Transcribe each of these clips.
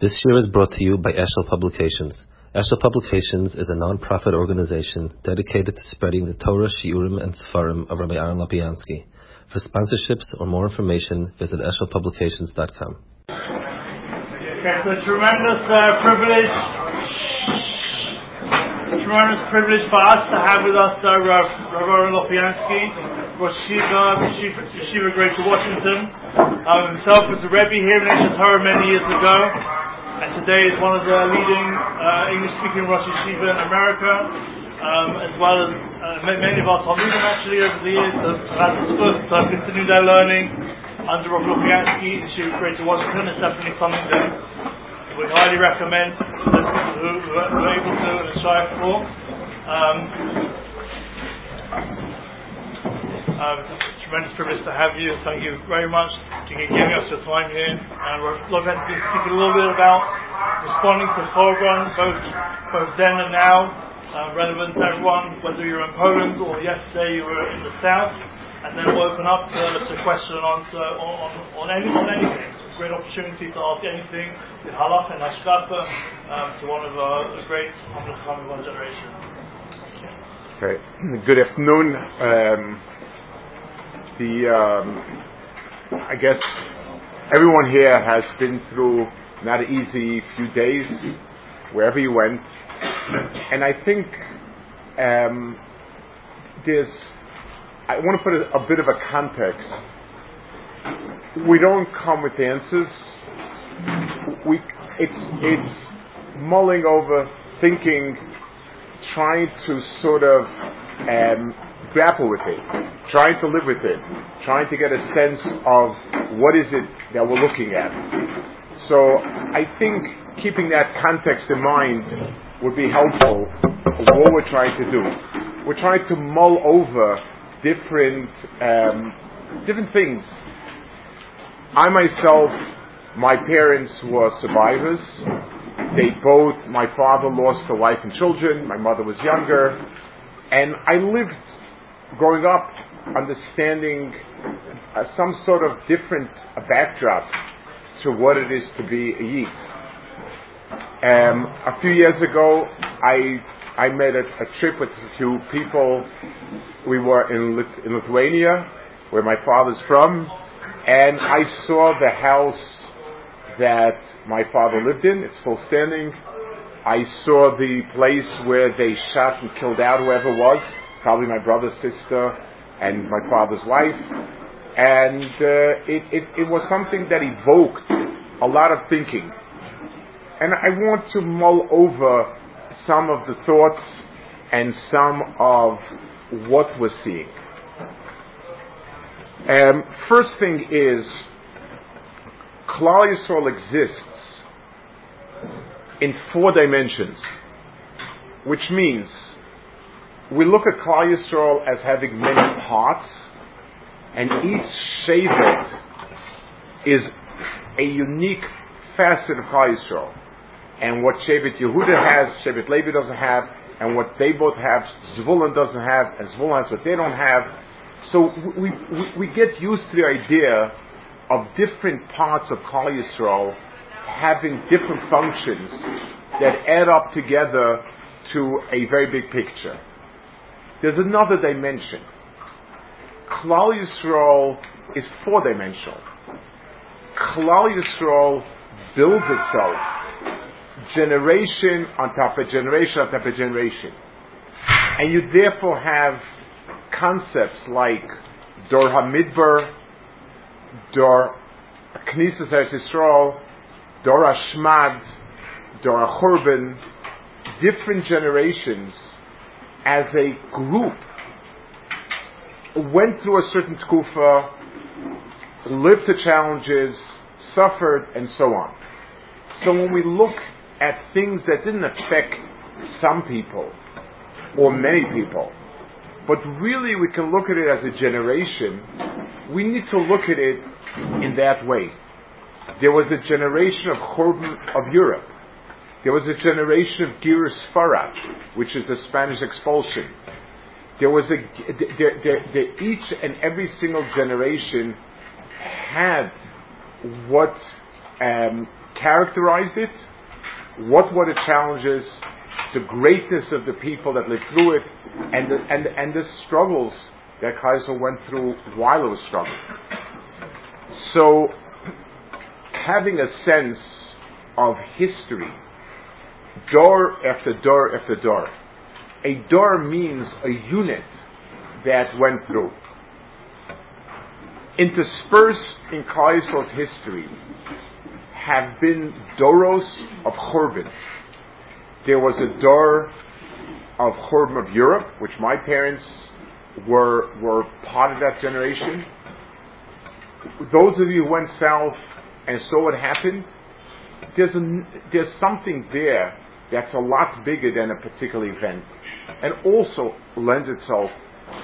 This year is brought to you by Eshel Publications. Eshel Publications is a non-profit organization dedicated to spreading the Torah, Shiurim, and Sefarim of Rabbi Aaron Lopiansky. For sponsorships or more information, visit eshelpublications.com. It's a tremendous uh, privilege, tremendous privilege for us to have with us uh, Rabbi Aaron Lopiansky. Yeshiva, Yeshiva, Greater Washington. Um, himself was a Rebbe here in Aish HaTorah many years ago, and today is one of the leading uh, English-speaking Rosh Yeshiva in America, um, as well as uh, many of our Talmidim actually over the years have had the supposed to continue their learning under Rav Lopiansky, Yeshiva Greater Washington. It's definitely something that we highly recommend that who, who are able to strive for. Um, um, tremendous privilege to have you. Thank you very much for giving us your time here. And we're looking to speak a little bit about responding to Churban, both both then and now, uh, relevant to everyone, whether you're in Poland or yesterday you were in the south. And then we'll open up to, to question and answer on, on, on, any, on anything. It's a great opportunity to ask anything with halach and hashkafa um, to one of uh, the great Hamlet of our generation. Okay. Good afternoon. Um, the um, I guess everyone here has been through not easy few days wherever you went, and I think um, there's I want to put a, a bit of a context. We don't come with answers. We it's it's mulling over, thinking, trying to sort of um, grapple with it, trying to live with it, trying to get a sense of what is it that we're looking at. So I think keeping that context in mind would be helpful for what we're trying to do. We're trying to mull over different um, different things. I myself, my parents were survivors. They both, my father lost a wife and children, my mother was younger, and I lived growing up, understanding uh, some sort of different uh, backdrop to what it is to be a Yid. Um, a few years ago, I I made a, a, trip with a few people. We were in, in Lithuania, where my father's from, and I saw the house that my father lived in. It's still standing. I saw the place where they shot and killed out whoever was probably my brother's sister and my father's wife. And uh, it, it, it was something that evoked a lot of thinking. And I want to mull over some of the thoughts and some of what we're seeing. Um, first thing is, Klal Yisrael exists in four dimensions, which means we look at Klal Yisrael as having many parts, and each Shevet is a unique facet of Klal Yisrael. And what Shevet Yehuda has, Shevet Levi doesn't have, and what they both have, Zvulun doesn't have, and Zvulun has what they don't have. So we, we, we get used to the idea of different parts of Klal Yisrael having different functions that add up together to a very big picture. There's another dimension. Klal Yisrael is four dimensional. Klal Yisrael builds itself generation on top of generation on top of generation. And you therefore have concepts like Dor HaMidbar, Dor Knesset Yisrael, Dor HaShmad, Dor HaChurban, different generations as a group went through a certain tkufa, lived the challenges, suffered, and so on. So when we look at things that didn't affect some people or many people, but really we can look at it as a generation, we need to look at it in that way. There was a generation of Churban of Europe there was a generation of Gerush Sefarad, which is the Spanish expulsion. There was a, there, there, there, each and every single generation had what um, characterized it, what were the challenges, the greatness of the people that lived through it, and the, and, and the struggles that Kaiser went through while it was struggling. So, having a sense of history, dor after dor after dor. A dor means a unit that went through. Interspersed in Kaiser's history have been doros of Churban. There was a dor of Churban of Europe, which my parents were, were part of that generation. Those of you who went south and saw what happened, there's, a, there's something there that's a lot bigger than a particular event and also lends itself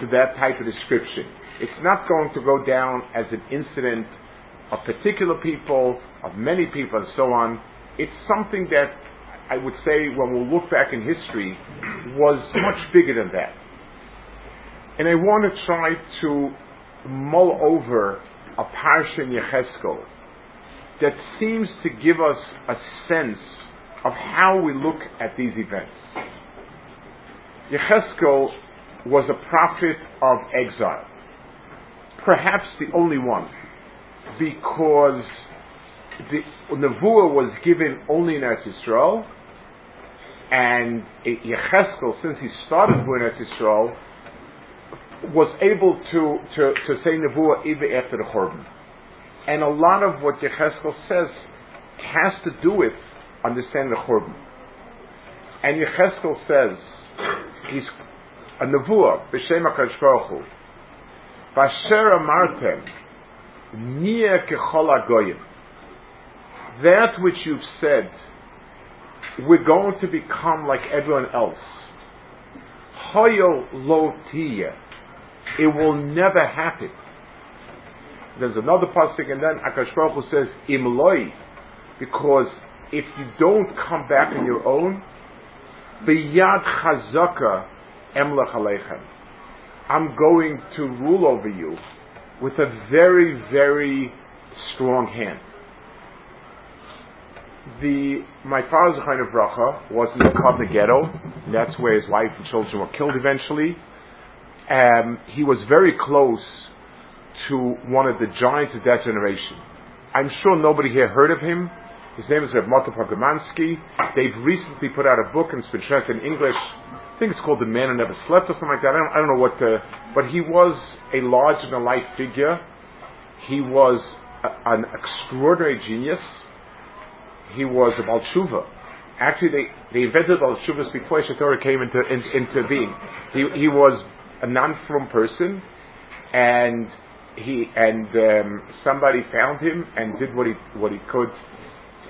to that type of description. It's not going to go down as an incident of particular people, of many people, and so on. It's something that I would say, when we look back in history, was much bigger than that. And I want to try to mull over a parsha in Yecheskel that seems to give us a sense of how we look at these events. Yecheskel was a prophet of exile, perhaps the only one, because the Nevuah was given only in Eretz Yisrael, and Yecheskel, since he started with Eretz Yisrael, was able to, to, to say Nevuah even after the Churban. And a lot of what Yecheskel says has to do with understanding the Churban. And Yecheskel says, he's a Nevuah, B'Shem HaKadosh Baruch Hu, Vasher Amartem, Nia Kechol HaGoyim, that which you've said, we're going to become like everyone else. Hoyo lo It will never happen. There's another pasuk, and then Akash Baruch Hu says, Imloi, because if you don't come back on your own, biyad chazaka emlech aleichem. I'm going to rule over you with a very, very strong hand. The my father's kind of bracha was in the Kovna ghetto. That's where his wife and children were killed eventually. Um, he was very close to one of the giants of that generation. I'm sure nobody here heard of him. His name is Reb Mata Pogramansky. They've recently put out a book and it's been translated in English. I think it's called The Man Who Never Slept or something like that. I don't, I don't know what the, but he was a larger than life figure. He was a, an extraordinary genius. He was a Balshuva. Actually, they, they invented Balshuvas before Aish HaTorah came into, in, into being. He, he was a non-from person, and he and um, somebody found him and did what he what he could,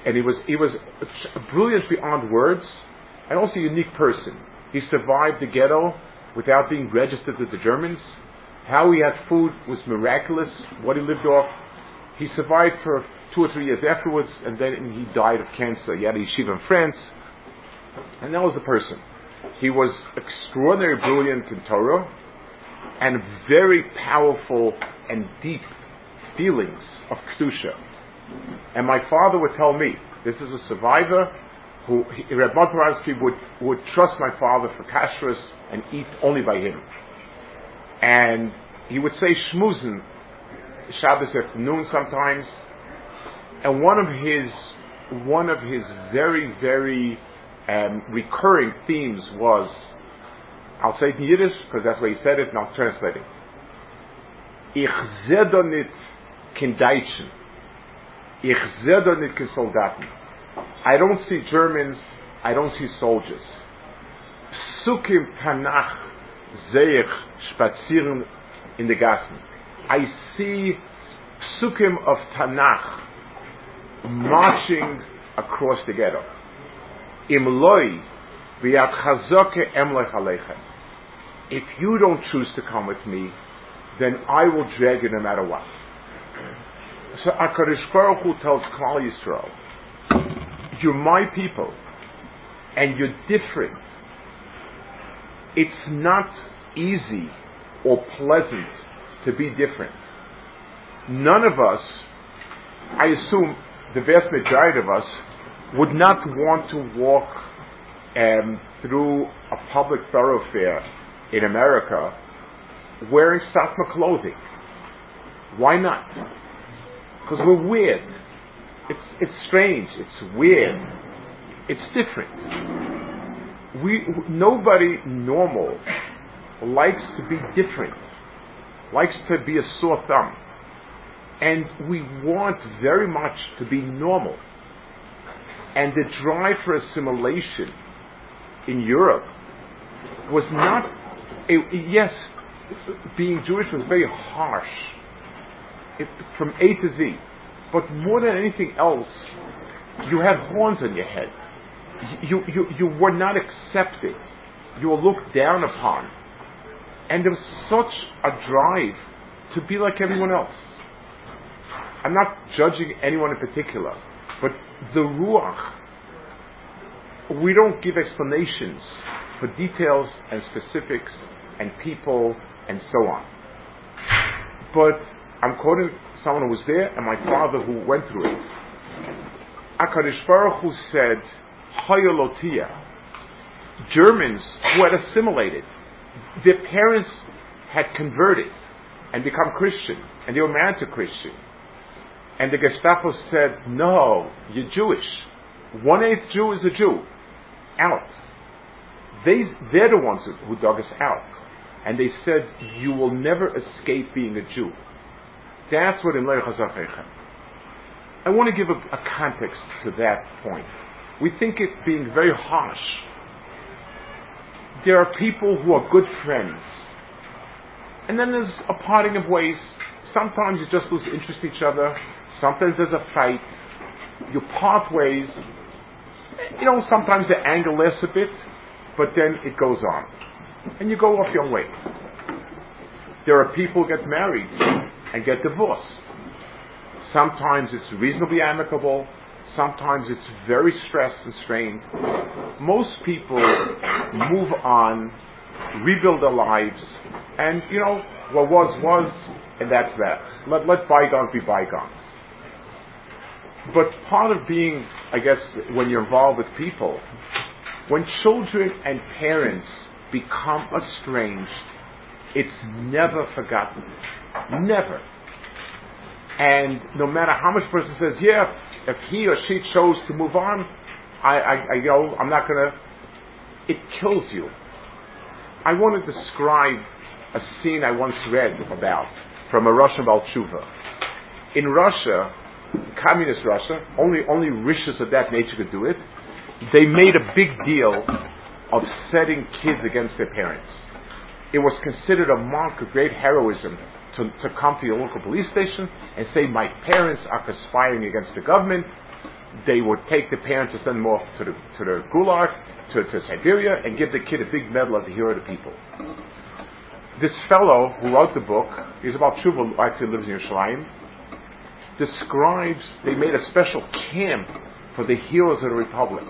and he was he was brilliant beyond words, and also a unique person. He survived the ghetto without being registered with the Germans. How he had food was miraculous. What he lived off, he survived for two or three years afterwards, and then he died of cancer. He had a yeshiva in France, and that was the person. He was extraordinarily brilliant in Torah and very powerful and deep feelings of Kedusha. And my father would tell me, this is a survivor who, Reb Motoransky would, would trust my father for kashrus and eat only by him. And he would say shmuzen Shabbos afternoon sometimes. And one of his, one of his very, very um, recurring themes was, I'll say it in Yiddish because that's why he said it and I'll translate it. Ich kein Deutschen. Soldaten. I don't see Germans, I don't see soldiers. Psukim Tanach sehe ich spazieren in the Gassen. I see Psukim of Tanach marching across the ghetto. Im loy v'yat chazoke emlech aleichem. If you don't choose to come with me, then I will drag you no matter what. So HaKadosh Baruch Hu tells Klal Yisrael, you're my people, and you're different. It's not easy or pleasant to be different. None of us, I assume, the vast majority of us would not want to walk um, through a public thoroughfare in America wearing Satmar clothing. Why not? Because we're weird. It's, it's strange. It's weird. It's different. We, nobody normal likes to be different, likes to be a sore thumb. And we want very much to be normal. And the drive for assimilation in Europe was not, a, yes, being Jewish was very harsh from A to Z. But more than anything else, you had horns on your head. You, you, you were not accepted. You were looked down upon. And there was such a drive to be like everyone else. I'm not judging anyone in particular, but the Ruach, we don't give explanations for details and specifics and people and so on. But I'm quoting someone who was there and my father who went through it. Akadish Baruch Hu said, Hayalotia. Germans who had assimilated, their parents had converted and become Christian, and they were married to Christian. And the Gestapo said, No, you're Jewish. One eighth Jew is a Jew. Out. They, they're the ones who dug us out and they said, You will never escape being a Jew. That's what in I want to give a, a context to that point. We think it being very harsh. There are people who are good friends. And then there's a parting of ways. Sometimes you just lose interest in each other. Sometimes there's a fight. You part ways. You know, sometimes the anger lasts a bit, but then it goes on and you go off your way. There are people who get married and get divorced. Sometimes it's reasonably amicable, sometimes it's very stressed and strained. Most people move on, rebuild their lives, and you know, what was was, and that's that. Let, let bygones be bygones. But part of being, I guess, when you're involved with people, when children and parents become estranged, it's never forgotten. Never. And no matter how much person says, yeah, if he or she chose to move on, I, I, I'm not gonna, it kills you. I want to describe a scene I once read about from a Russian Balchuva. In Russia, communist Russia, only, only rishis of that nature could do it, they made a big deal of setting kids against their parents. It was considered a mark of great heroism to, to come to your local police station and say, My parents are conspiring against the government. They would take the parents and send them off to the, to the Gulag, to, to Siberia, and give the kid a big medal as the hero of the people. This fellow who wrote the book, he's about Chuba, actually lives in Yerushalayim, describes they made a special camp for the heroes of the Republic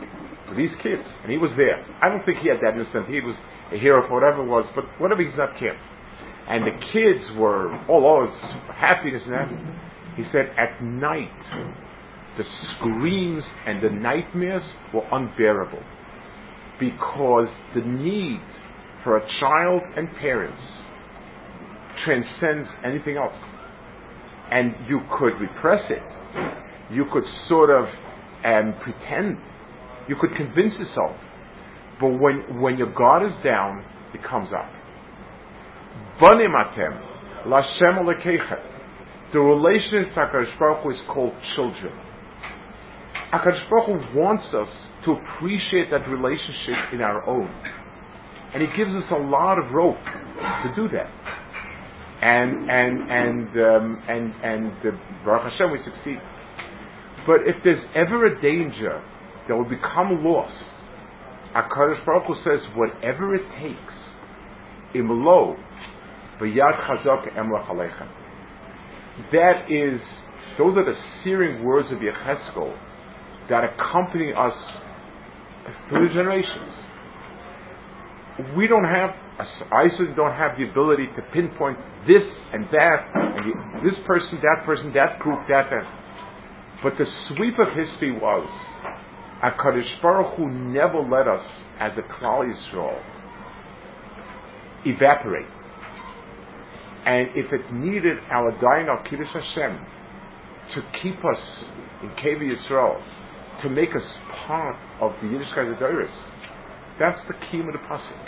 for these kids, and he was there. I don't think he had that instant. He was a hero for whatever it was, but whatever he's not camp. And the kids were all over happiness and that. He said at night, the screams and the nightmares were unbearable because the need for a child and parents transcends anything else. And you could repress it. You could sort of um, pretend you could convince yourself. But when, when your guard is down, it comes up. Banimatem, Lashem The relationship to HaKadosh Baruch Hu is called children. HaKadosh Baruch Hu wants us to appreciate that relationship in our own. And He gives us a lot of rope to do that. And, and, and, um, and, and, uh, Baruch Hashem, we succeed. But if there's ever a danger that will become lost. HaKadosh Baruch Hu says, whatever it takes, imlo, emrach alechem. That is, those are the searing words of Yecheskel that accompany us through the generations. We don't have, I certainly don't have the ability to pinpoint this and that, and this person, that person, that group, that, that. But the sweep of history was, HaKadosh Baruch Hu never let us, as a Klal Yisrael, evaporate. And if it needed our dying al Kiddush Hashem to keep us in Kevi Yisrael, to make us part of the Yiddishkeit Adoris, that's the key of the pasuk.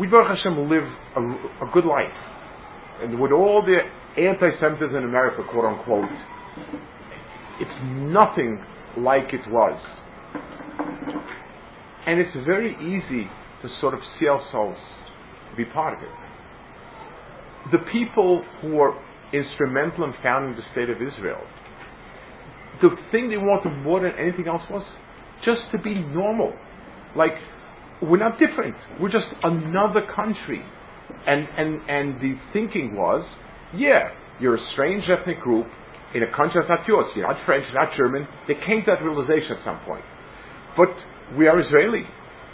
We Baruch Hashem live a, a good life, and with all the anti-Semitism in America, quote unquote, it's nothing like it was, and it's very easy to sort of see ourselves be part of it the people who were instrumental in founding the state of Israel, the thing they wanted more than anything else was just to be normal. Like, we're not different. We're just another country. And, and, and the thinking was, yeah, you're a strange ethnic group in a country that's not yours. You're not French, you're not German. They came to that realization at some point. But we are Israeli.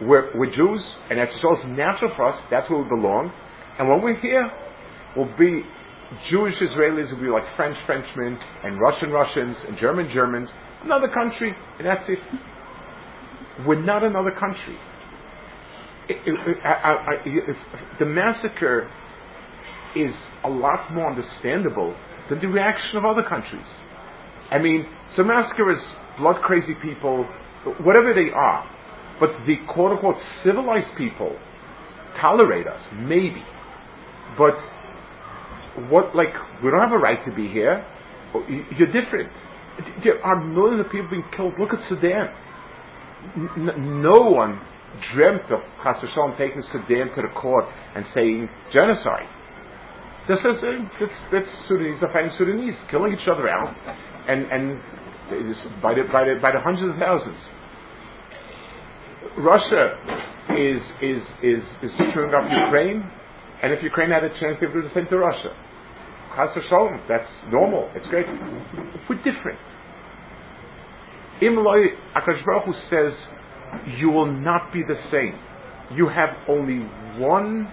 We're, we're Jews, and it's so natural for us. That's where we belong. And when we're here, will be Jewish Israelis will be like French Frenchmen and Russian Russians and German Germans. Another country, and that's it. We're not another country. It, it, I, I, the massacre is a lot more understandable than the reaction of other countries. I mean, so massacre is blood crazy people, whatever they are. But the quote unquote civilized people tolerate us, maybe. But what, like, we don't have a right to be here. You're different. There are millions of people being killed. Look at Sudan. N- no one dreamt of Chas taking Sudan to the court and saying genocide. This is uh, that's, that's Sudanese are fighting Sudanese, killing each other out, and and by the by the by the hundreds of thousands. Russia is is is is screwing up Ukraine and if Ukraine had a chance, they would do the same to Russia. Chas v'sholem, that's normal. It's great. We're different. Imloi Akash Hu says, you will not be the same. You have only one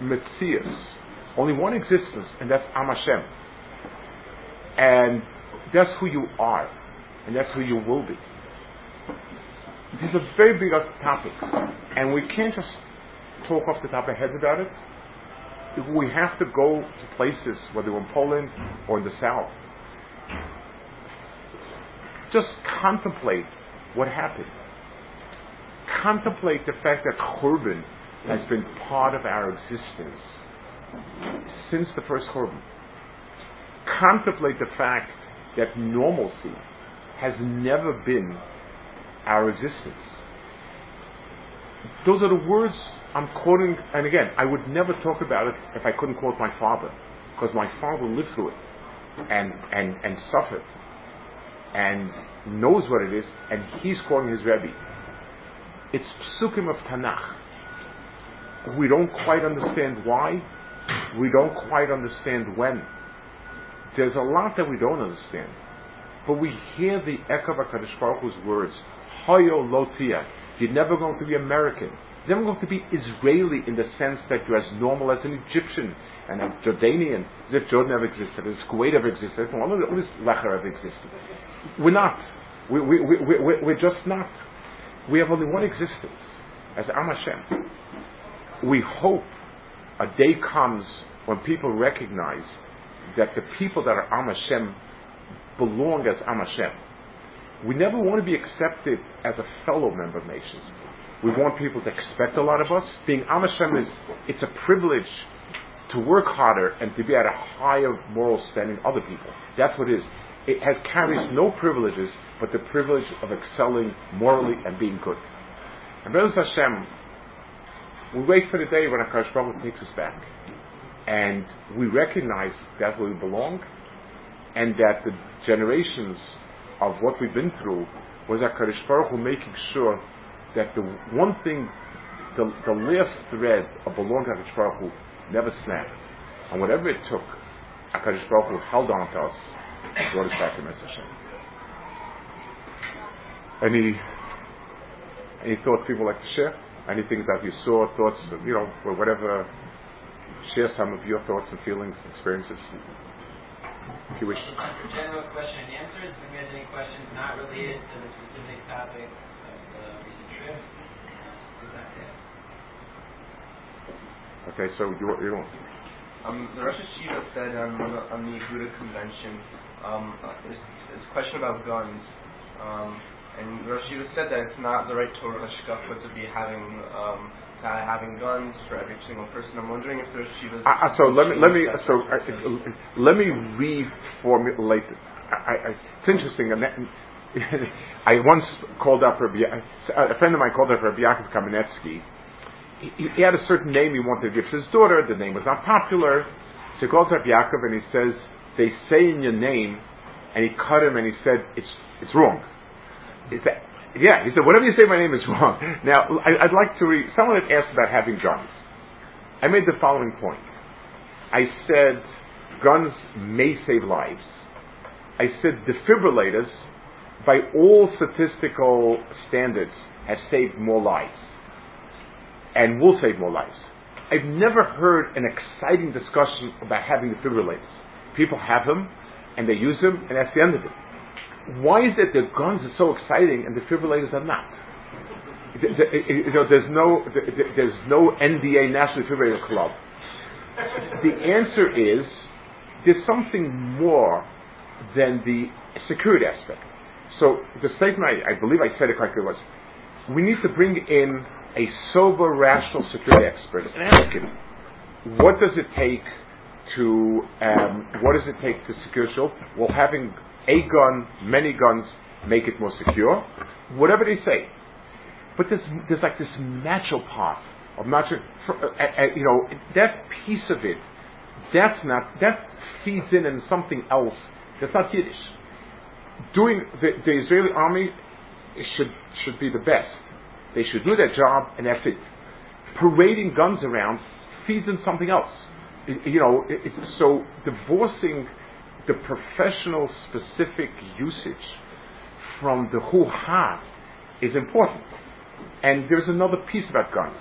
Metzias, only one existence, and that's Am Hashem. And that's who you are, and that's who you will be. These are very big topics, and we can't just talk off the top of our heads about it we have to go to places, whether in Poland or in the South, just contemplate what happened. Contemplate the fact that Churban has been part of our existence since the first Churban. Contemplate the fact that normalcy has never been our existence. Those are the words I'm quoting, and again, I would never talk about it if I couldn't quote my father, because my father lived through it and, and, and suffered and knows what it is, and he's quoting his Rebbe. It's psukim of Tanakh. We don't quite understand why. We don't quite understand when. There's a lot that we don't understand. But we hear the echo of HaKadosh Baruch Hu's words, Hoyo Lotia. You're never going to be American. You're never going to be Israeli in the sense that you're as normal as an Egyptian and a Jordanian, as if Jordan ever existed, as Kuwait ever existed, as all this Lecher ever existed. We're not. We, we, we, we, we're just not. We have only one existence as Am Hashem. We hope a day comes when people recognize that the people that are Am Hashem belong as Am Hashem. We never want to be accepted as a fellow member of nations. We want people to expect a lot of us. Being Am Hashem is, it's a privilege to work harder and to be at a higher moral standing than other people. That's what it is. It has, carries no privileges but the privilege of excelling morally and being good. And Be'ez Hashem, we wait for the day when Akash Baruch takes us back. And we recognize that we belong and that the generations of what we've been through was Akash Baruch making sure that the one thing, the, the last thread of the long HaKadosh Baruch Hu never snapped. And whatever it took, HaKadosh Baruch Hu held on to us and brought us back to Mitzvah. Any, any thoughts people like to share? Anything that you saw, thoughts, you know, or whatever, share some of your thoughts and feelings, and experiences. Jewish. General question and answers. If you have any questions not related to the specific topic of the recent trip, Okay, so you you don't. Um, the Rosh Yeshiva said um, on, the, on the Agudah convention, um, uh, this, this question about guns, um, and the Rosh Yeshiva said that it's not the right Torah hashkafa to be having um, to having guns for every single person. I'm wondering if the Rosh Yeshiva. Uh, so let me let me so let me reformulate. It. I, I, it's interesting. I once called up Rabbi, a friend of mine called up Rabbi Yaakov Kamenetsky he, he, had a certain name he wanted to give to his daughter. The name was not popular. So he calls up Yaakov and he says, they say in your name, and he cut him and he said, it's, it's wrong. He said, yeah, he said, whatever you say my name is wrong. Now, I, would like to read, someone had asked about having guns. I made the following point. I said, guns may save lives. I said, defibrillators, by all statistical standards, have saved more lives and will save more lives. I've never heard an exciting discussion about having defibrillators. People have them, and they use them, and that's the end of it. Why is it that guns are so exciting and the defibrillators are not? There's no there's no NDA National Defibrillator Club. The answer is there's something more than the security aspect. So the statement I, I believe I said it correctly was we need to bring in a sober, rational security expert and ask him, what does it take to, um, what does it take to secure? Well, having a gun, many guns, make it more secure. Whatever they say. But there's, there's like this natural part of not, uh, uh, uh, you know, that piece of it, that's not, that feeds in in something else that's not Yiddish. Doing, the, the Israeli army should, should be the best they should do their job, and that's it. Parading guns around feeds in something else. It, you know, it, it, so divorcing the professional specific usage from the who ha is important. And there's another piece about guns.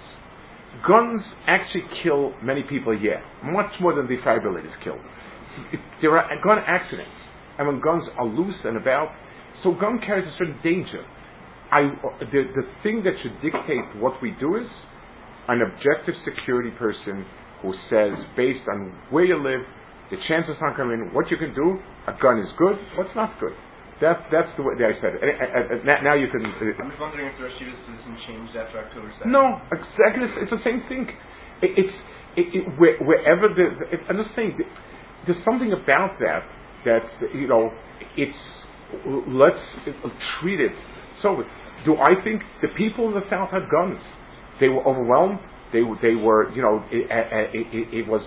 Guns actually kill many people a year, much more than defibrillators kill. There are gun accidents, and when guns are loose and about, so gun carries a certain danger. I, the, the thing that should dictate what we do is an objective security person who says, based on where you live, the chances are coming in, what you can do, a gun is good, what's not good. That, that's the way I said it. And, and, and now you can. Uh, I'm just wondering if the Rosh decision changed after October 2nd. No, exactly. It's, it's the same thing. It, it's it, it, where, wherever the. It, I'm just saying, there's something about that that you know. It's let's treat it so do I think the people in the South had guns? They were overwhelmed. They they were you know it, it, it, was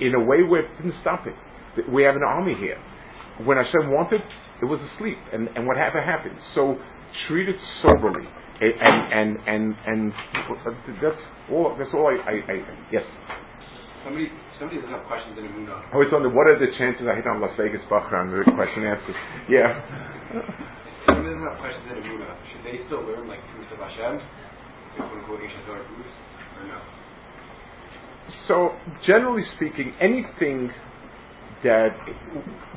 in a way where didn't stop it. We have an army here. When Hashem wanted, it was asleep, and and what happened. So treat it soberly, and and and and, that's all. That's all I, I, I yes. Somebody, somebody doesn't have questions in Amuna. I was on the what are the chances I hit on Las Vegas background the question answer. Yeah. Somebody doesn't have questions in Amuna they still learn like proofs of Hashem, quote unquote ancient Torah proofs, or no? So generally speaking, anything that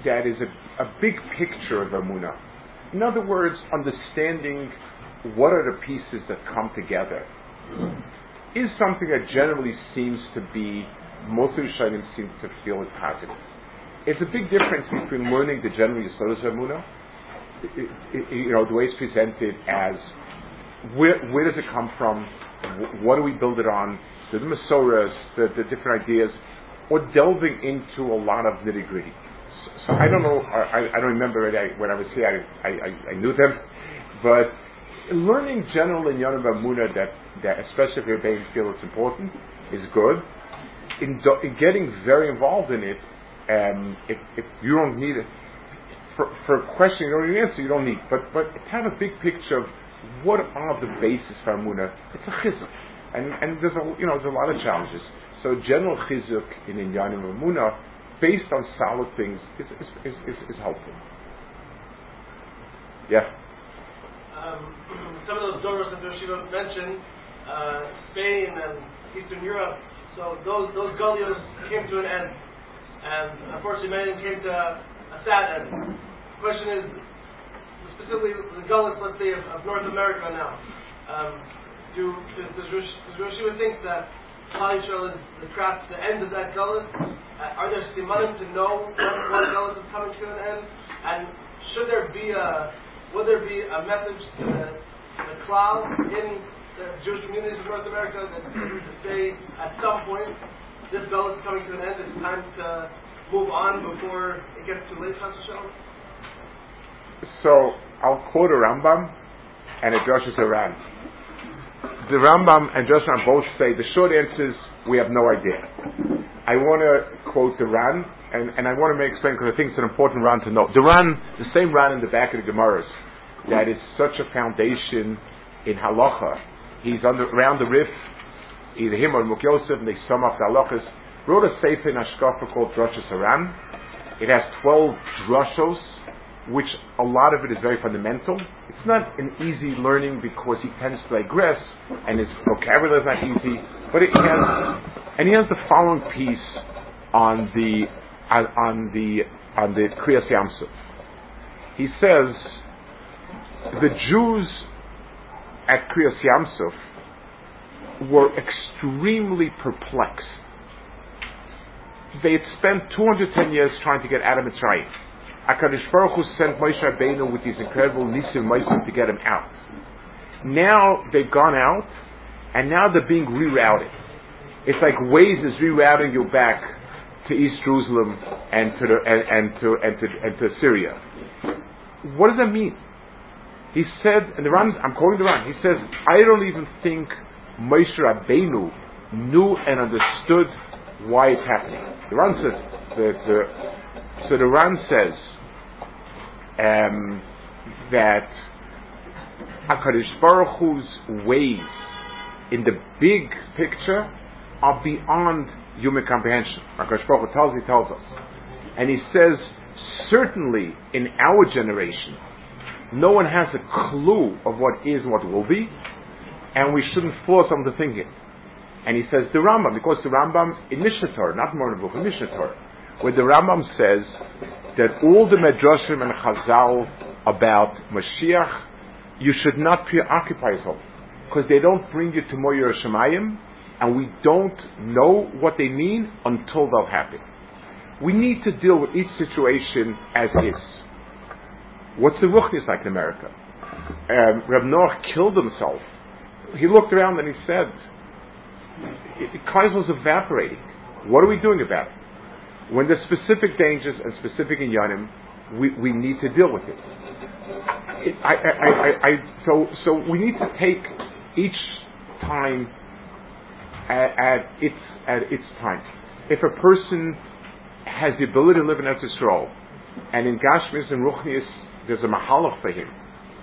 that is a, a big picture of Amunah. In other words, understanding what are the pieces that come together is something that generally seems to be most of the Rishonim seem to feel is positive. It's a big difference between learning the general Yisodas of Amunah you know, the way it's presented as where, where does it come from? What do we build it on? The Masoras, the, the different ideas, or delving into a lot of nitty gritty. So, I don't know. I, I don't remember it. I, when I was here, I, I, I, knew them, but learning general in Yonah Muna that, that especially if you're being feel it's important is good. In, do, in getting very involved in it, um, if, if you don't need it, for, for a question you don't need an answer, you don't need. But but to have a big picture of what are the basis for Amunah, it's a chizuk. And, and there's a, you know, there's a lot of challenges. So general chizuk in Inyanim Amunah, based on solid things, is, is, is, is, is helpful. Yeah? Um, some of those doors that Shiva mentioned, uh, Spain and Eastern Europe, so those, those gullios came to an end. and unfortunately many came to a sad end. The question is, specifically the gullets, let's say, of, of North America now. Um, do, does, Rosh, Yeshiva think that Klal is the craft, the end of that gullet? Uh, are there simanim to know when, when gullet is coming to an end? And should there be a, would there be a message to the, the cloud in the Jewish communities of North America that say at some point this gullet is coming to an end, it's time to move on before it gets too late? So I'll quote a Rambam and a Joshua Saran. The Rambam and Joshua both say the short answer is we have no idea. I want to quote the Ran, and, and I want to make explain because I think it's an important Ran to know. The Ran, the same Ran in the back of the Gemaras, that is such a foundation in halacha. He's the, around the Rif, either him or Muk Yosef, and they sum up the halachas. Wrote a sefer in Ashkafa called Drosha Saran. It has 12 drushos, which a lot of it is very fundamental. It's not an easy learning because he tends to digress, and his vocabulary is not easy, but it, has and he has the following piece on the on, on the on the Kriyas Yamsuf. He says the Jews at Kriyas Yamsuf were extremely perplexed. They had spent 210 years trying to get out of Mitzrayim. HaKadosh Baruch Hu sent Moshe Rabbeinu with these incredible Nisim Moshe to get him out. Now they've gone out, and now they're being rerouted. It's like Waze is rerouting you back to East Jerusalem and to the, and, and to and to and to Syria. What does that mean? He said, and the Ran, I'm quoting the Ran. He says, I don't even think Moshe Rabbeinu knew and understood why it's happening. The Ran says, the, the, so the Ran says um, that Hakadosh Baruch Hu's ways in the big picture are beyond human comprehension. Hakadosh Baruch Hu tells, he tells us. And he says, certainly in our generation, no one has a clue of what is and what will be, and we shouldn't force them to think it. And he says the Rambam, because the Rambam in Mishneh Torah, not more in book, in Torah, where the Rambam says that all the Medrashim and Chazal about Mashiach, you should not preoccupy yourself, because they don't bring you to Moyer Shemayim, and we don't know what they mean until they'll happen. We need to deal with each situation as is. What's the ruchnis like in America? Um, Reb Noach killed himself. He looked around and he said, Klein was evaporating. What are we doing about it? When there's specific dangers and specific inyanim, we, we need to deal with it. it I, I, I, so, so we need to take each time at, at, its at its time. If a person has the ability to live in Eretz Yisrael, and in Gashmis and Ruchnius there's a mahalach for him,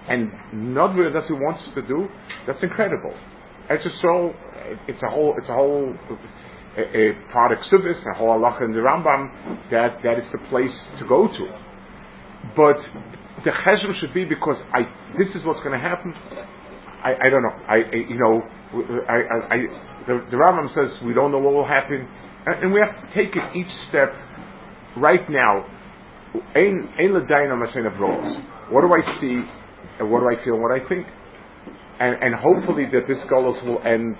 and not really that he wants to do, that's incredible. Eretz Yisrael, it's a whole, it's a whole a, a product service, a whole halacha in the Rambam that that is the place to go to. But the chesed should be because I this is what's going to happen. I, I don't know. I, I you know I, I the, the Rambam says we don't know what will happen, and, and we have to take it each step right now. What do I see, and what do I feel, and what I think, and, and hopefully that this galus will end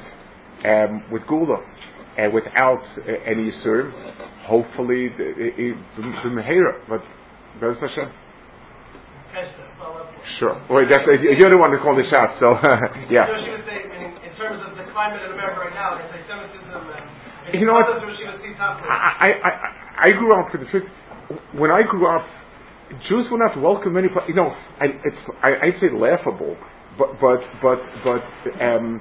um, with geulah and without uh, any serve. Hopefully, the but Bez Hashem. Sure. Wait, that's, you're the one who called the shot, so yeah In terms of the climate in America right now, anti-Semitism and you know what? I, I, I, I grew up with the truth. When I grew up, Jews were not welcome any You know, I, it's I, I say laughable, but but but but um,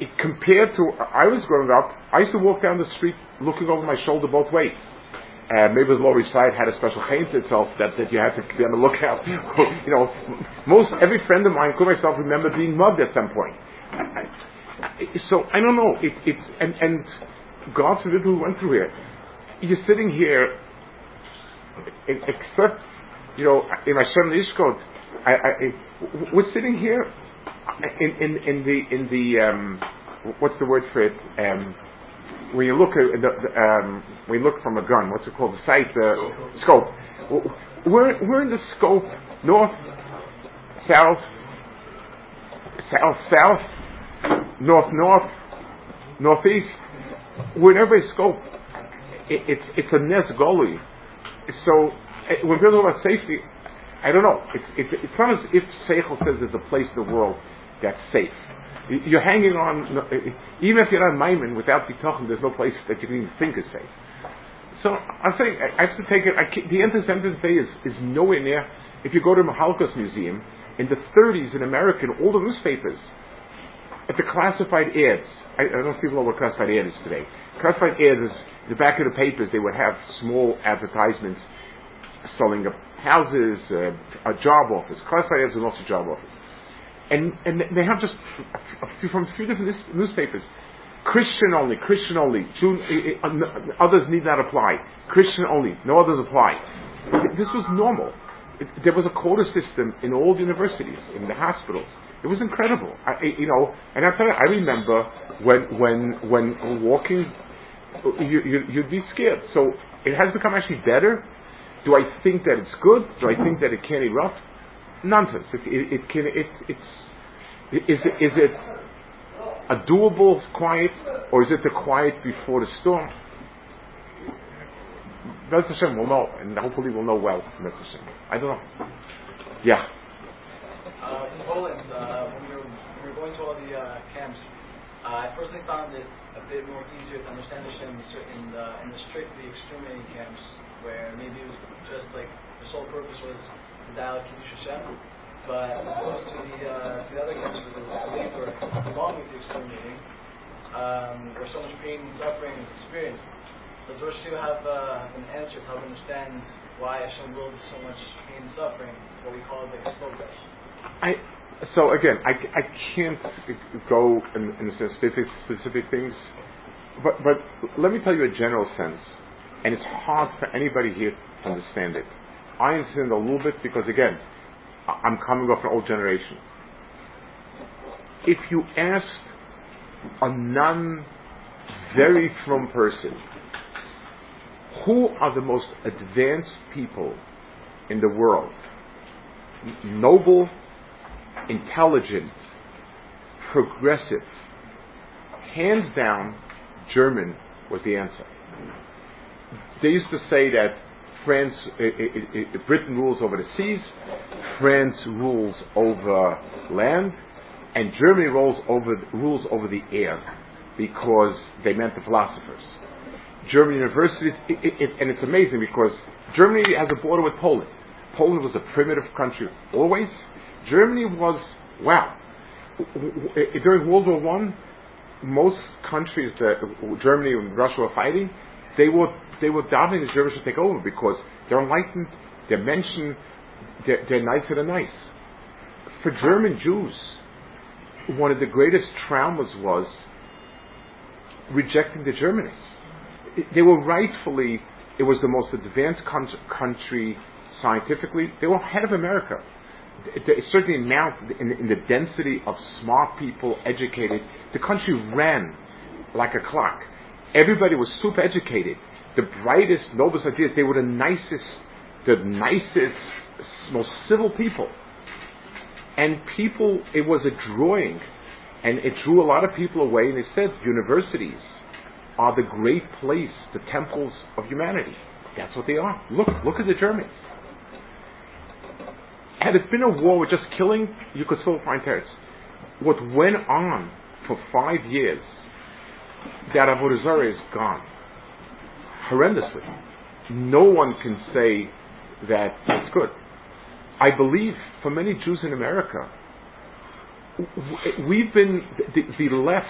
it, compared to I was growing up, I used to walk down the street looking over my shoulder both ways. Uh, maybe the Lower East Side had a special chain to itself that, that you had to be on the lookout. you know, most every friend of mine, including myself, remember being mugged at some point. I, so I don't know. It, it's and and God forbid we went through here. You're sitting here, except you know in my son Ishkot, I, I, we're sitting here in, in, in the in the um, what's the word for it? Um, when you look at the, the um, we look from a gun, what's it called? The sight, the scope. We're we're in the scope north, south, south, south, north, north, northeast. We're in scope. It, it's it's a nes goli. So eh, when people talk about safety, I don't know. It's, it's, it's not as if Seichel says there's a place in the world that's safe. You're hanging on, even if you're not maamin, without Bitachon, there's no place that you can even think is safe. So I'm saying, I have to take it, the Anti-Semitism Day is, is nowhere near, if you go to the Holocaust Museum, in the 30s in America, in all the newspapers, at the classified ads, I, I don't know if people know what classified ads is today. Classified ads is, the back of the papers, they would have small advertisements selling up houses, uh, a job office. Classified ads and also job office and and they have just from a few different newspapers. Christian only, Christian only. Jew, others need not apply. Christian only, no others apply. This was normal. It, there was a quota system in all the universities, in the hospitals. It was incredible. I, you know, and I I remember when when when walking, you, you'd be scared. So it has become actually better. Do I think that it's good? Do I think that it can erupt? Nonsense. It, it, it can. It, it's is it, is it a doable quiet, or is it the quiet before the storm? Bez Hashem will know, and hopefully we'll know well. Hashem. I don't know. Yeah. Uh, in Poland, uh, when, we were, we were going to all the uh, camps, uh, I personally found a bit more easier to understand the in the, in the strictly exterminating camps, where maybe it was just like the sole purpose was to dial Kiddush Hashem, but opposed to the, uh, the other camps where countries that labor along with the exterminating, um, where so much pain and suffering is experienced. Does Rosh have uh, an answer to help understand why Hashem willed so much pain and suffering, what we call the slow I so again, I, I can't go in, in specific specific things, but but let me tell you a general sense, and it's hard for anybody here to understand it. I understand a little bit because again, I'm coming off an old generation. If you asked a non very from person, who are the most advanced people in the world? Noble, intelligent, progressive. Hands down, German was the answer. They used to say that France, Britain rules over the seas, France rules over land, and Germany rules over, rules over the air because they meant the philosophers. German universities, it, it, and it's amazing because Germany has a border with Poland. Poland was a primitive country always. Germany was, wow. During World War One, most countries that Germany and Russia were fighting, they were they were doubting the Germans should take over because they're enlightened, they're mentioned, they're, they're nicer than nice. For German Jews, one of the greatest traumas was rejecting the Germans. They were rightfully, it was the most advanced country scientifically. They were ahead of America. Certainly amount in, in the density of smart people, educated. The country ran like a clock. Everybody was super educated the brightest, noblest ideas. They were the nicest, the nicest, most civil people. And people, it was a drawing, and it drew a lot of people away. And they said universities are the great place, the temples of humanity. That's what they are. Look, look at the Germans. Had it been a war with just killing, you could still find terrorists. What went on for five years, that Avodah is gone horrendously. No one can say that it's good. I believe for many Jews in America, we've been, the, the left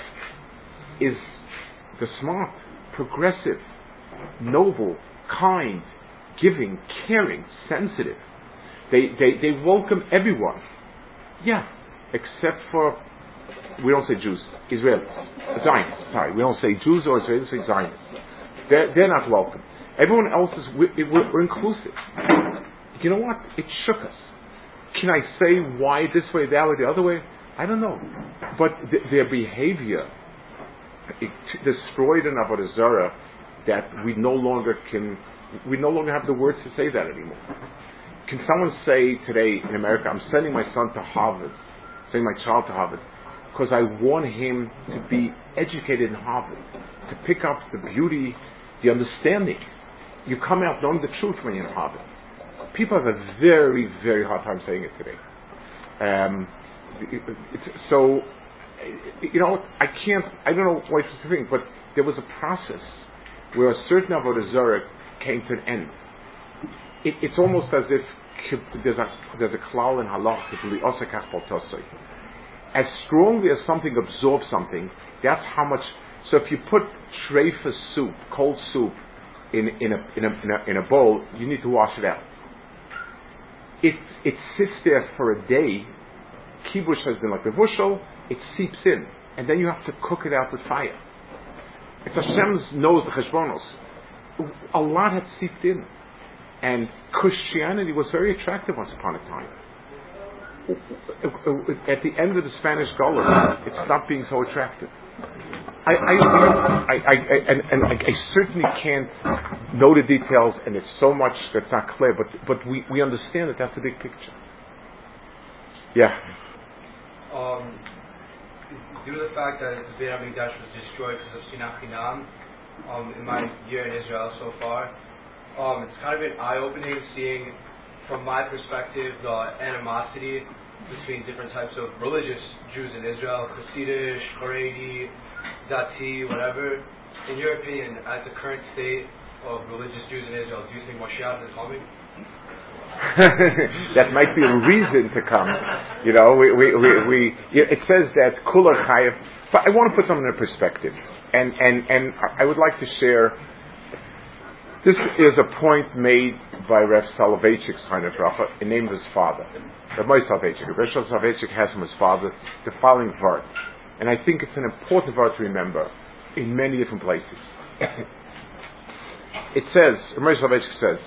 is the smart, progressive, noble, kind, giving, caring, sensitive. They, they, they welcome everyone. Yeah, except for, we don't say Jews, Israelis, Zionists, sorry, we don't say Jews or Israelis, we say Zionists. They're, they're not welcome. Everyone else is, we're, we're inclusive. You know what? It shook us. Can I say why this way, that way, the other way? I don't know. But th- their behavior it t- destroyed an avodah zarah that we no longer can, we no longer have the words to say that anymore. Can someone say today in America, I'm sending my son to Harvard, sending my child to Harvard, because I want him to be educated in Harvard, to pick up the beauty, the understanding. You come out knowing the truth when you're in Harvard. People have a very, very hard time saying it today. Um, so, you know, I can't, I don't know what to think, but there was a process where a certain Avodah Zarah came to an end. It, it's almost as if there's a, there's a klal in halach, as strongly as something absorbs something, that's how much. So if you put trefa soup, cold soup, in, in, a, in, a, in, a, in a bowl, you need to wash it out. If it sits there for a day, kibush has been like the bushel, it seeps in, and then you have to cook it out with fire. If Hashem knows the cheshbonos, a lot had seeped in, and Christianity was very attractive once upon a time. At the end of the Spanish Gulf, it stopped being so attractive. I, I, I, I, and, and I certainly can't know the details, and it's so much that's not clear, but, but we, we understand that that's the big picture. Yeah. Um, due to the fact that the Beit HaMikdash was destroyed because of Sinas Chinam, um, in my year in Israel so far, um, it's kind of been eye-opening seeing, from my perspective, the animosity between different types of religious Jews in Israel, Hasidish, Haredi, Dati, whatever. In your opinion, at the current state of religious Jews in Israel, do you think Moshiach is coming? that might be a reason to come. You know, we, we, we, we it says that Kula Chayev, but I want to put something in perspective. And, and, and I would like to share, this is a point made by Rev Soloveitchik's kind of Rafa, in name of his father. Rav Moshe Soloveitchik. Rev Soloveitchik has from his father the following verse. And I think it's an important word to remember in many different places. it says, Ramesh says,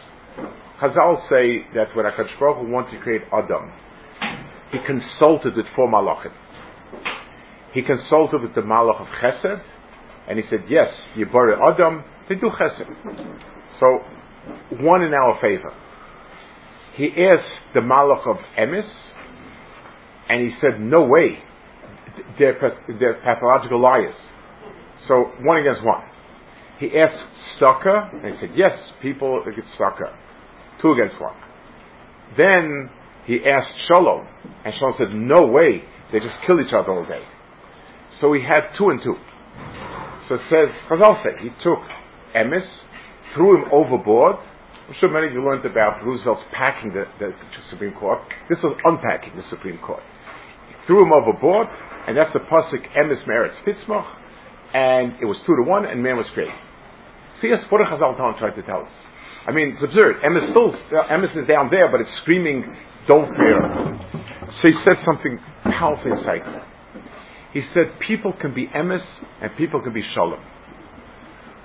Chazal say that when HaKadosh Baruch Hu wanted to create Adam, he consulted with four malachim. He consulted with the malach of Chesed, and he said, yes, Yibare Adam, they do Chesed. So, one in our favor. He asked the malach of Emes, and he said, no way, they're, they're pathological liars. So one against one. He asked Tzedakah, and he said, yes, people get tzedakah. Two against one. Then he asked Shalom, and Shalom said, no way, they just kill each other all day. So he had two and two. So it says, Chazal said, he took Emes, threw him overboard. I'm sure many of you learned about Roosevelt's packing the, the, Supreme Court. This was unpacking the Supreme Court. He threw him overboard, and that's the pasuk emes me'eretz titzmach, and it was two to one, and man was created. See us, what Chazal tried to tell us. I mean, it's absurd. Emes still, Emes is down there, but it's screaming, "Don't fear." So he said something powerful inside. He said, "People can be Emes and people can be Shalom.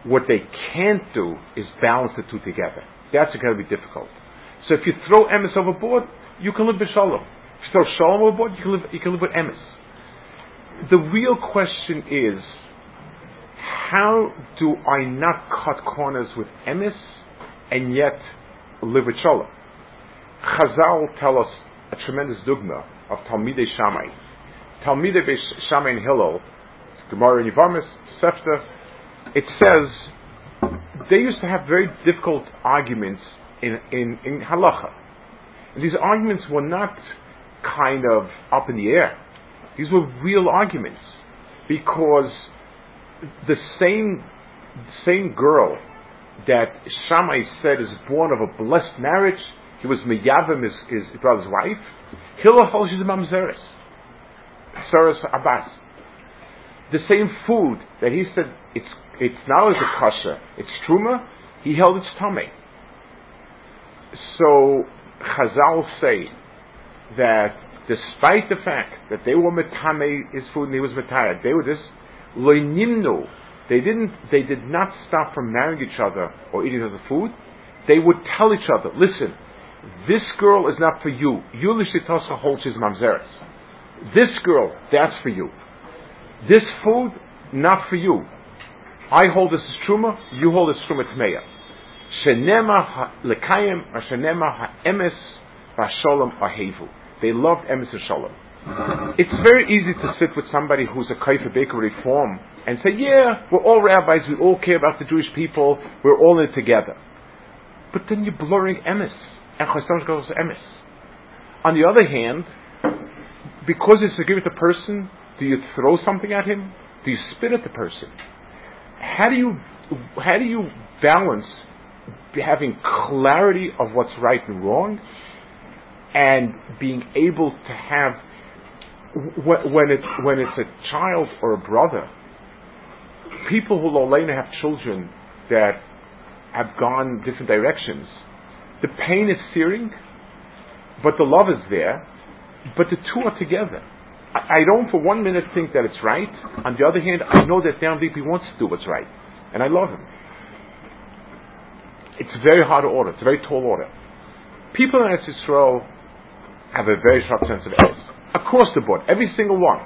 What they can't do is balance the two together. That's going to be difficult. So if you throw Emes overboard, you can live with Shalom. If you throw Shalom overboard, you can live, you can live with Emes the real question is how do I not cut corners with emes and yet live with shalom? Chazal tell us a tremendous dogma of Talmidei Shammai. Talmidei Shammai and Hillel, Gemara and Yivamis, Sefta, it says they used to have very difficult arguments in, in, in halacha. And these arguments were not kind of up in the air. These were real arguments because the same same girl that Shammai said is born of a blessed marriage, he was meyavim his, his brother's wife. Hillel she's mamzeres, tzaras habas. The same food that he said it's it's now as a kasha, it's truma. He held its tummy. So Chazal say that despite the fact that they were metame his food and he was metayad, they were this loinimnu. They didn't. They did not stop from marrying each other or eating other food. They would tell each other, "Listen, this girl is not for you. You lishitasa holds his mamzeres. This girl, that's for you. This food, not for you. I hold this as truma, you hold this truma tmeya. Shenema lekayim or shenema ha'emes v'sholem ahevu. They loved emes and shalom. It's very easy to sit with somebody who's a kaifa baker reform and say, yeah, we're all rabbis, we all care about the Jewish people, we're all in it together. But then you're blurring emes. And chasam goes emes. On the other hand, because it's a give it person, do you throw something at him? Do you spit at the person? How do you how do you balance having clarity of what's right and wrong and being able to have when it's when it's a child or a brother, people who Lolena have children that have gone different directions, the pain is searing, but the love is there, but the two are together. I, I don't for one minute think that it's right. On the other hand, I know that deep he wants to do what's right, and I love him. It's very hard order. It's a very tall order. People in Eretz Yisrael have a very sharp sense of ethics across the board, every single one.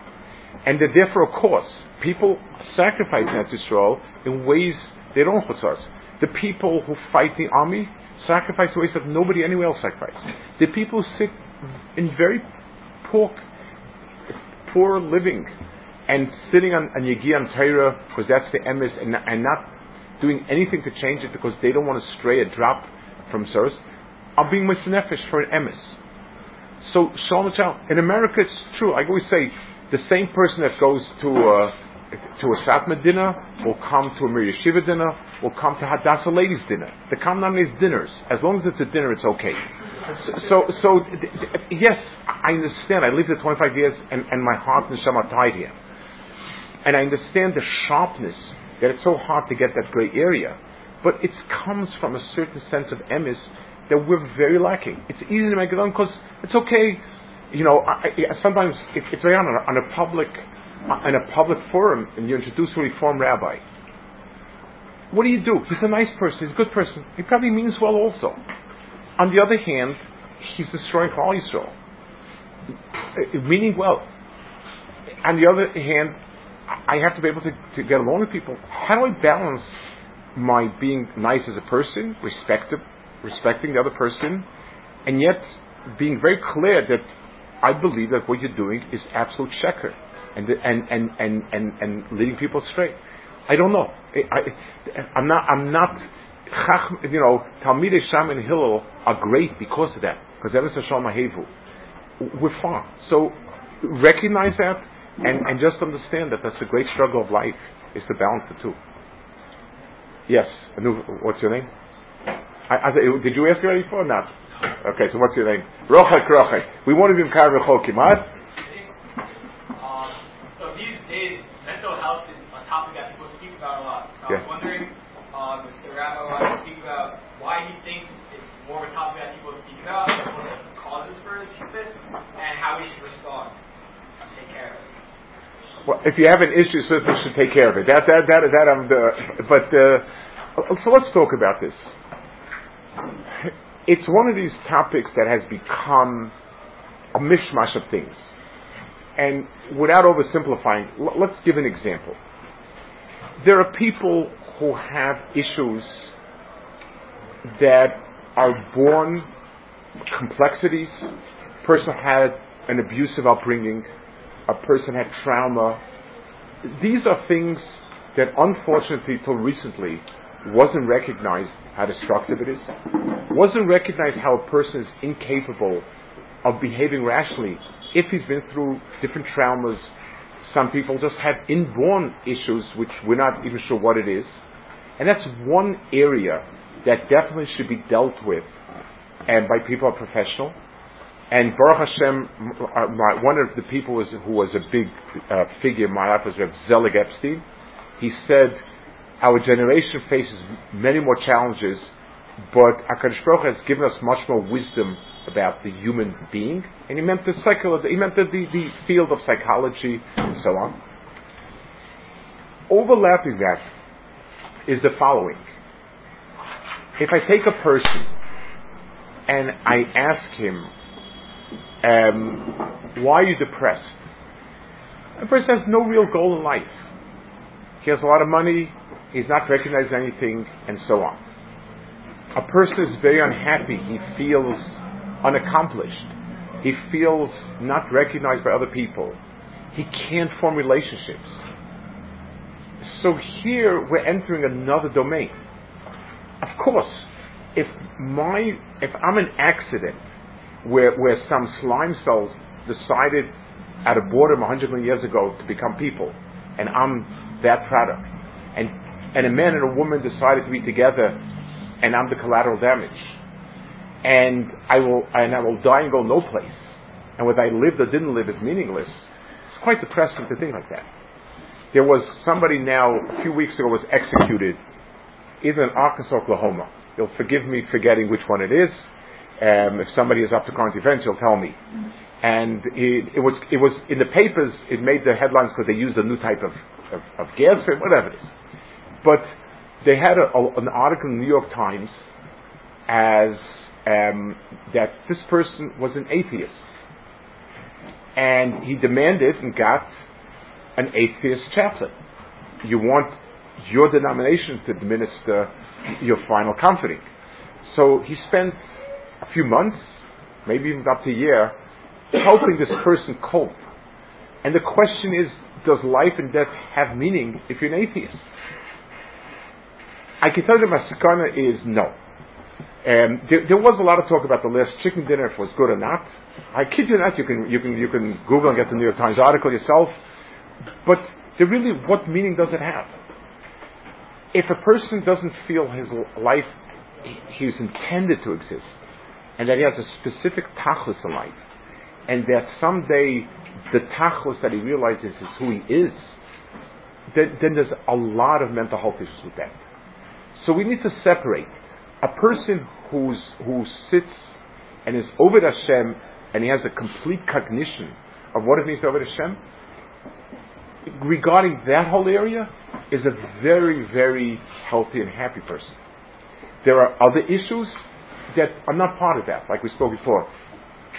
And they're there for a cause. People sacrifice in Israel in ways they don't us. The people who fight the army sacrifice in ways that nobody anywhere else sacrifices. The people who sit in very poor, poor living and sitting on, on Yegi and Torah because that's the emes and, and not doing anything to change it because they don't want to stray a drop from source are being misnefesh for an emes. So Shalom In America, it's true. I always say the same person that goes to a, to a Satmar dinner will come to a Mir Yeshiva dinner, will come to Hadassah ladies dinner. The common is dinners. As long as it's a dinner, it's okay. So, so, so yes, I understand. I lived here 25 years, and, and my heart and neshama tied here. And I understand the sharpness that it's so hard to get that gray area. But it comes from a certain sense of emis that we're very lacking. It's easy to make it on because it's okay. You know, I, I, sometimes it, it's very on a, on a public uh, on a public forum, and you introduce a reform rabbi. What do you do? He's a nice person. He's a good person. He probably means well also. On the other hand, he's destroying Klal Yisrael, meaning well. On the other hand, I have to be able to, to get along with people. How do I balance my being nice as a person, respectable, respecting the other person, and yet being very clear that I believe that what you're doing is absolute sheker and and and and and, and leading people astray. I don't know. I, am not. I'm not. You know, Talmidei Sham and Hillel are great because of that. Because Emes Hashem Mahevu. We're far. So recognize that and, and just understand that that's the great struggle of life is to balance the two. Yes. What's your name? I, I, did you ask already before or not? Okay, so what's your name? Rochek Rochek. We want to be Mkar Rechokim, right? So these days, mental health is a topic that people speak about a lot. So yeah. I was wondering um, if the rabbi wanted to speak about why he thinks it's more of a topic that people speak about, what the causes for this, and how we should respond, take care of it. Well, if you have an issue, certainly should take care of it. That that that that I'm the. But uh, so let's talk about this it's one of these topics that has become a mishmash of things. And without oversimplifying, l- let's give an example. There are people who have issues that are born complexities. A person had an abusive upbringing. A person had trauma. These are things that unfortunately till recently wasn't recognized how destructive it is, wasn't recognized how a person is incapable of behaving rationally if he's been through different traumas. Some people just have inborn issues which we're not even sure what it is. And that's one area that definitely should be dealt with and by people who are professional. And Baruch Hashem, uh, my, one of the people was, who was a big uh, figure in my life was Reb Zelig Epstein. He said, our generation faces many more challenges, but Akadosh Baruch has given us much more wisdom about the human being, and he meant the he meant the, the, the field of psychology and so on. Overlapping that is the following. If I take a person and I ask him, um, why are you depressed? A person has no real goal in life. he has a lot of money, he's not recognized anything, and so on. A person is very unhappy, he feels unaccomplished, he feels not recognized by other people, he can't form relationships. So here we're entering another domain. Of course, if my if I'm an accident where where some slime cells decided at a boredom 100 million years ago to become people, and I'm that product, and and a man and a woman decided to be together, and I'm the collateral damage, and I will and I will die and go no place, and whether I lived or didn't live is meaningless. It's quite depressing to think like that. There was somebody now a few weeks ago was executed, either in Arkansas, Oklahoma. You'll forgive me forgetting which one it is. Um, if somebody is up to current events, you'll tell me. And it, it was it was in the papers. It made the headlines because they used a new type of of, of gas, whatever it is. But they had a, a, an article in the New York Times as um, that this person was an atheist, and he demanded and got an atheist chaplain. You want your denomination to administer your final comforting. So he spent a few months, maybe even up to a year, helping this person cope. And the question is, does life and death have meaning if you're an atheist? I can tell you my sakana is no. Um, there, there, was a lot of talk about the last chicken dinner if it was good or not. I kid you not, you can you can you can Google and get the New York Times article yourself. But really, what meaning does it have? If a person doesn't feel his life, he's intended to exist, and that he has a specific tachlis in life, and that someday the tachlis that he realizes is who he is, then, then there's a lot of mental health issues with that. So we need to separate a person who's, who sits and is over the Hashem and he has a complete cognition of what it means to over Hashem regarding that whole area is a very, very healthy and happy person. There are other issues that are not part of that, like we spoke before.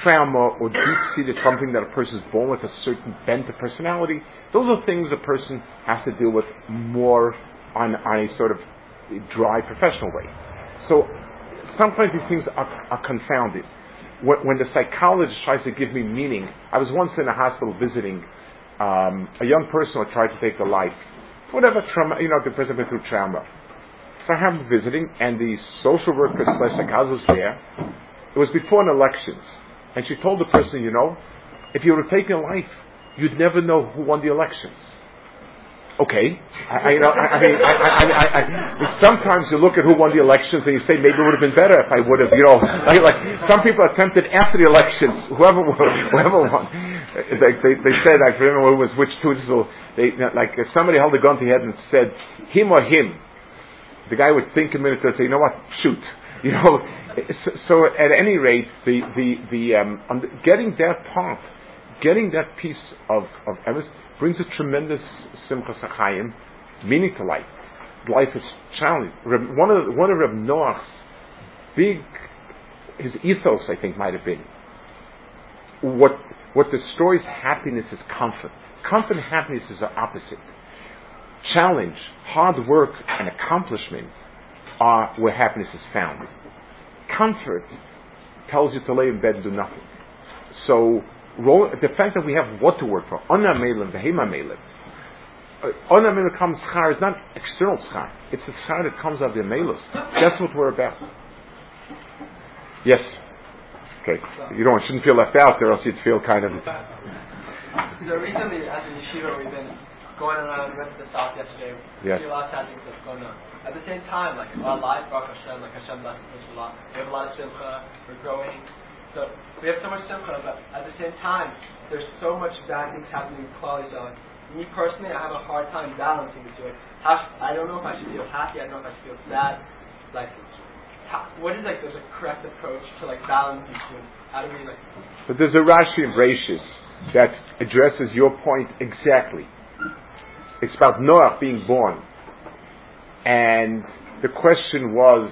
Trauma or deep-seated something that a person is born with a certain bent of personality. Those are things a person has to deal with more on, on a sort of dry professional way. So sometimes these things are, are confounded. When, when the psychologist tries to give me meaning, I was once in a hospital visiting um, a young person will try to take the life, whatever trauma, you know, the person went through trauma. So I have him visiting, and the social worker slash psychologist there. It was before an elections, and she told the person, you know, if you were taking a life, you'd never know who won the elections. Okay, I, I, you know, I, I mean, I, I, I, I, sometimes you look at who won the elections and you say maybe it would have been better if I would have, you know, like, like some people attempted after the elections, whoever whoever won. They, they, they said, I remember it was which two, so they, like if somebody held a gun to his head and said, him or him, the guy would think a minute and say, you know what, shoot. You know, so, so at any rate, the, the, the, um, getting that part, getting that piece of, of emes brings a tremendous simcha sachayim, meaning to life. Life is challenging. One of, one of Reb Noach's big, his ethos, I think, might have been, what what destroys happiness is comfort. Comfort and happiness is the opposite. Challenge, hard work, and accomplishment are where happiness is found. Comfort tells you to lay in bed and do nothing. So, the fact that we have what to work for, ona melim, behema melim, ona uh, melim comes schar is not external schar. It's the schar that comes out of the melos. That's what we're about. Yes. Okay. You don't shouldn't feel left out there, else you'd feel kind of. So recently, as a yeshiva, we've been going around. We went to the south yesterday. Yes. See a lot of sad things that's going on. At the same time, like our life, Baruch Hashem, like Hashem blesses us a lot. We have a lot of simcha. We're growing. So we have so much simcha, but at the same time, there's so much bad things happening with Klal Yisrael. Me personally, I have a hard time balancing the two. I don't know if I should feel happy. I don't know if I should feel sad. Like what is like the correct approach to like balance these two? How do we like? But there's a Rashi in Bereshis that addresses your point exactly. It's about Noah being born, and the question was,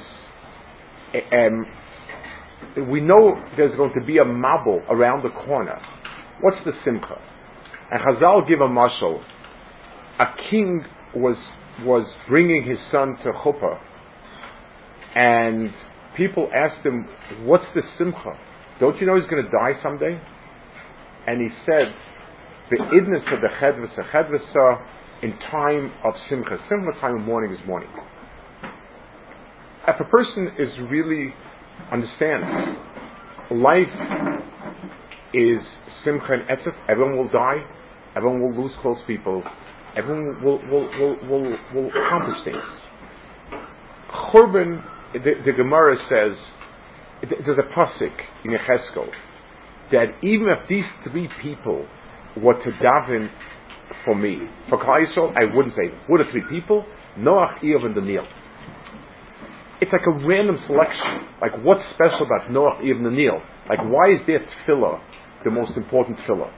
um, we know there's going to be a mabul around the corner. What's the simcha? And Chazal give a mashal. A king was was bringing his son to chuppah, and people asked him, "What's the simcha? Don't you know he's going to die someday?" And he said, "The idness of the chedvasa, chedvasa in time of simcha. Simcha time of mourning is morning. If a person is really understands life is simcha and etzef, everyone will die, everyone will lose close people, everyone will will will will, will accomplish things. Churban, the, the Gemara says, there's a pasuk in Yecheskel that even if these three people were to daven for me. For Klal Yisrael, I wouldn't say What are three people? Noach, Iyov, and Daniel. It's like a random selection. Like, what's special about Noach, and Daniel? Like, why is their tefillah the most important tefillah?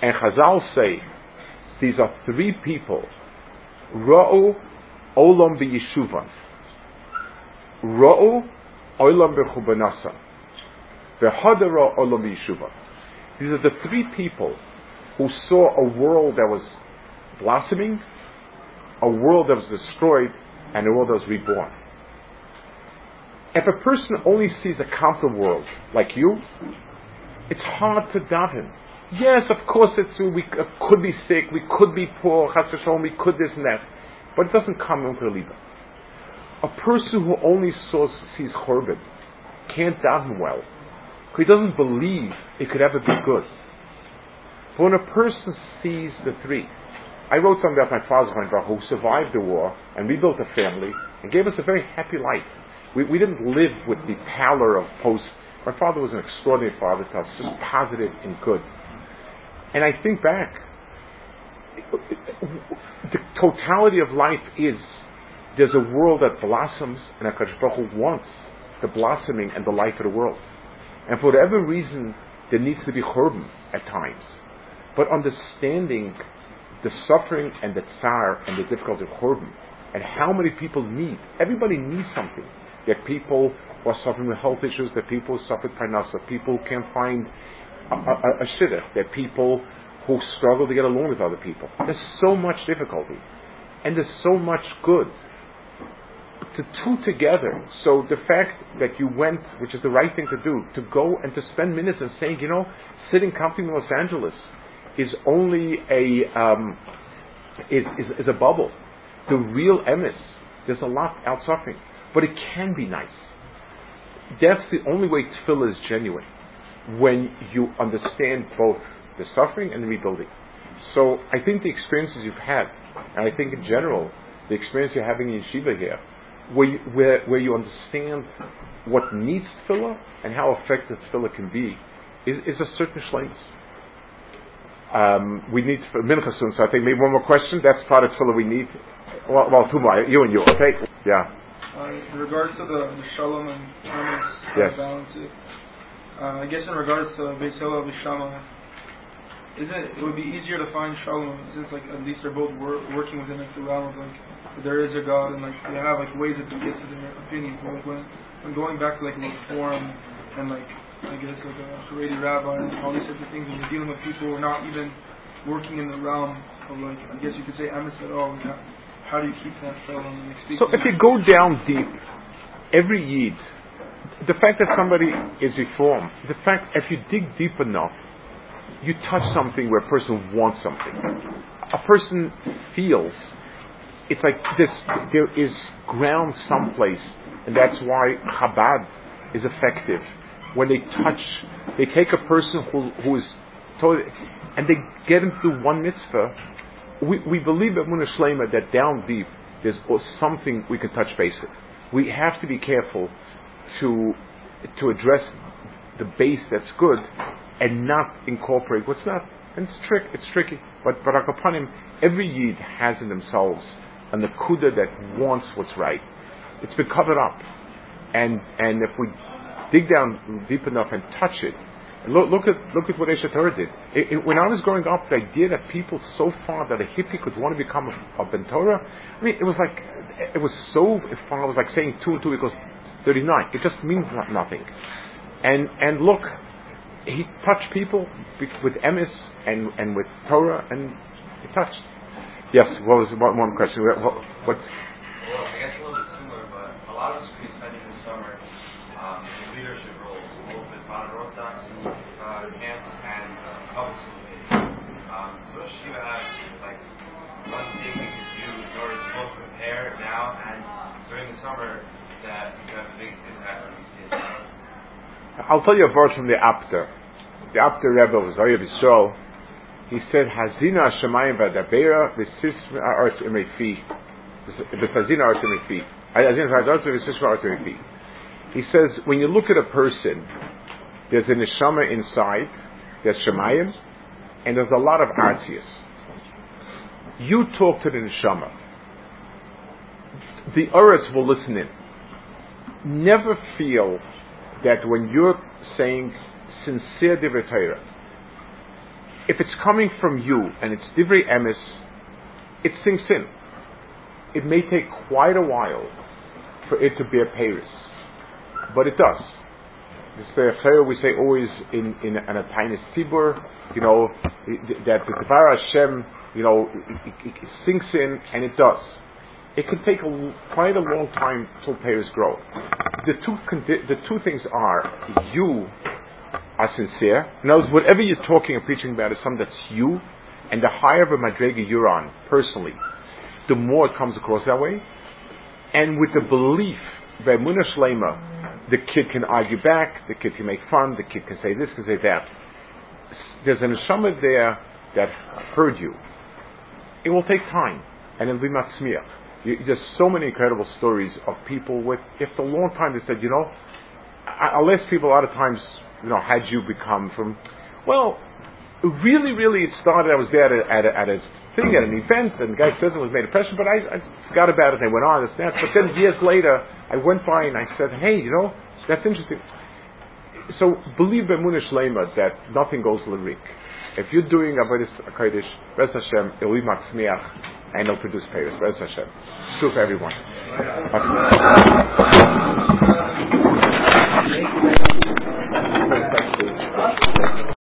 And Chazal say, these are three people. Ra'u olam b'yeshuvan. Ra'u olam b'chubanasa. V'hadara olam b'yeshuvan. These are the three people who saw a world that was blossoming, a world that was destroyed, and the world was reborn. If a person only sees a counter world like you, it's hard to doubt him. Yes, of course, it's, we uh, could be sick, we could be poor, we could this and that, but it doesn't come into Liba. A person who only sees Churban can't doubt him well. Because he doesn't believe it could ever be good. But when a person sees the three, I wrote something about my father who survived the war and rebuilt a family and gave us a very happy life. We, we didn't live with the pallor of post. My father was an extraordinary father to us, just positive and good. And I think back, the totality of life is there's a world that blossoms and HaKadosh Baruch Hu wants the blossoming and the life of the world. And for whatever reason, there needs to be churban at times but understanding the suffering and the tsar and the difficulty of churban and how many people need. Everybody needs something. That people are suffering with health issues, that people suffer parnasa, people can't find a, a, a shidduch, that people who struggle to get along with other people. There's so much difficulty. And there's so much good. To two together. So the fact that you went, which is the right thing to do, to go and to spend minutes and saying, you know, sitting comfortably in Los Angeles, is only a um, is, is, is, a bubble. The real emes, there's a lot out suffering, but it can be nice. That's the only way tefillah is genuine when you understand both the suffering and the rebuilding. So I think the experiences you've had, and I think in general the experience you're having in yeshiva here, where you, where, where you understand what needs tefillah and how effective tefillah can be, is, is a certain shlemus. Um, we need mincha soon, so I think maybe one more question. That's part of tefillah we need. Well, well, two more. You and you, okay? Yeah. Uh, in regards to the, shalom and emes, yes. balance it. Uh, I guess in regards to Beis Hillel Beis Shammai, is it it would be easier to find shalom since like at least they're both wor- working within like the realm of like there is a God and like they have like ways they get to their opinions. But like when when going back to like reform and like I guess like a Haredi rabbi and all these types of things, and you're dealing with people who are not even working in the realm of like, I guess you could say emes at all. Like, how, do you keep that and So if you go down deep, every yid, the fact that somebody is reformed, the fact if you dig deep enough, you touch something where a person wants something. A person feels it's like this. There is ground someplace, and that's why Chabad is effective when they touch, they take a person who, who is totally, and they get him through one mitzvah. We, we believe at Munah that down deep there's something we can touch base with. We have to be careful to to address the base that's good and not incorporate what's not. And it's trick, it's tricky. But him, every yid has in themselves an akuda that wants what's right. It's been covered up, and and if we dig down deep enough and touch it. Look, look at look at what Aish HaTorah did. It, it, when I was growing up, the idea that people so far that a hippie could want to become a, a ben Torah, I mean, it was like it was so far. It was like saying two and two equals thirty nine. It just means nothing. And and look, he touched people with emes and and with Torah, and he touched. Yes, what was one, one question? What, what, Well, I guess a little bit similar, but a lot of I'll tell you a verse from the Apter. The Apter Rebbe was Zoya Yisrael. He said, Hazina Shemayim v'adabera v'sisma arts imefi. V'fazina arts imefi. Hazina arts v'sisma arts imefi. He says, when you look at a person, there's a neshama inside, there's Shemayim, and there's a lot of artius. You talk to the neshama. The Uretz will listen in. Never feel that when you're saying sincere divrei Torah, if it's coming from you and it's divrei emes, it sinks in. It may take quite a while for it to bear paris, but it does. This we say always in in an Atainis Tibur, you know, that the Devar Hashem, you know, it, it, it sinks in, and it does. It can take a, quite a long time till payers grow. The two the two things are you are sincere. In other words, whatever you're talking or preaching about is something that's you, and the higher of a madrega you're on personally, the more it comes across that way. And with the belief that Munah Shlema, the kid can argue back, the kid can make fun, the kid can say this, can say that. There's an neshama there that heard you. It will take time, and it'll be matzmiach. You, there's so many incredible stories of people with, after a long time, they said, you know, I, I'll ask people a lot of times, you know, how'd you become from, well, really, really, it started, I was there at a, at a, at a thing, at an event, and the guy says it was made a impression, but I, I forgot about it, and I went on, this, that. But then years later, I went by and I said, hey, you know, that's interesting. So believe Bemunah Shlema that nothing goes lyric. If you're doing Avodah Kodesh, Bez Hashem, it'll be Matzmiach, and it'll produce Paris. Bez Hashem. True for everyone.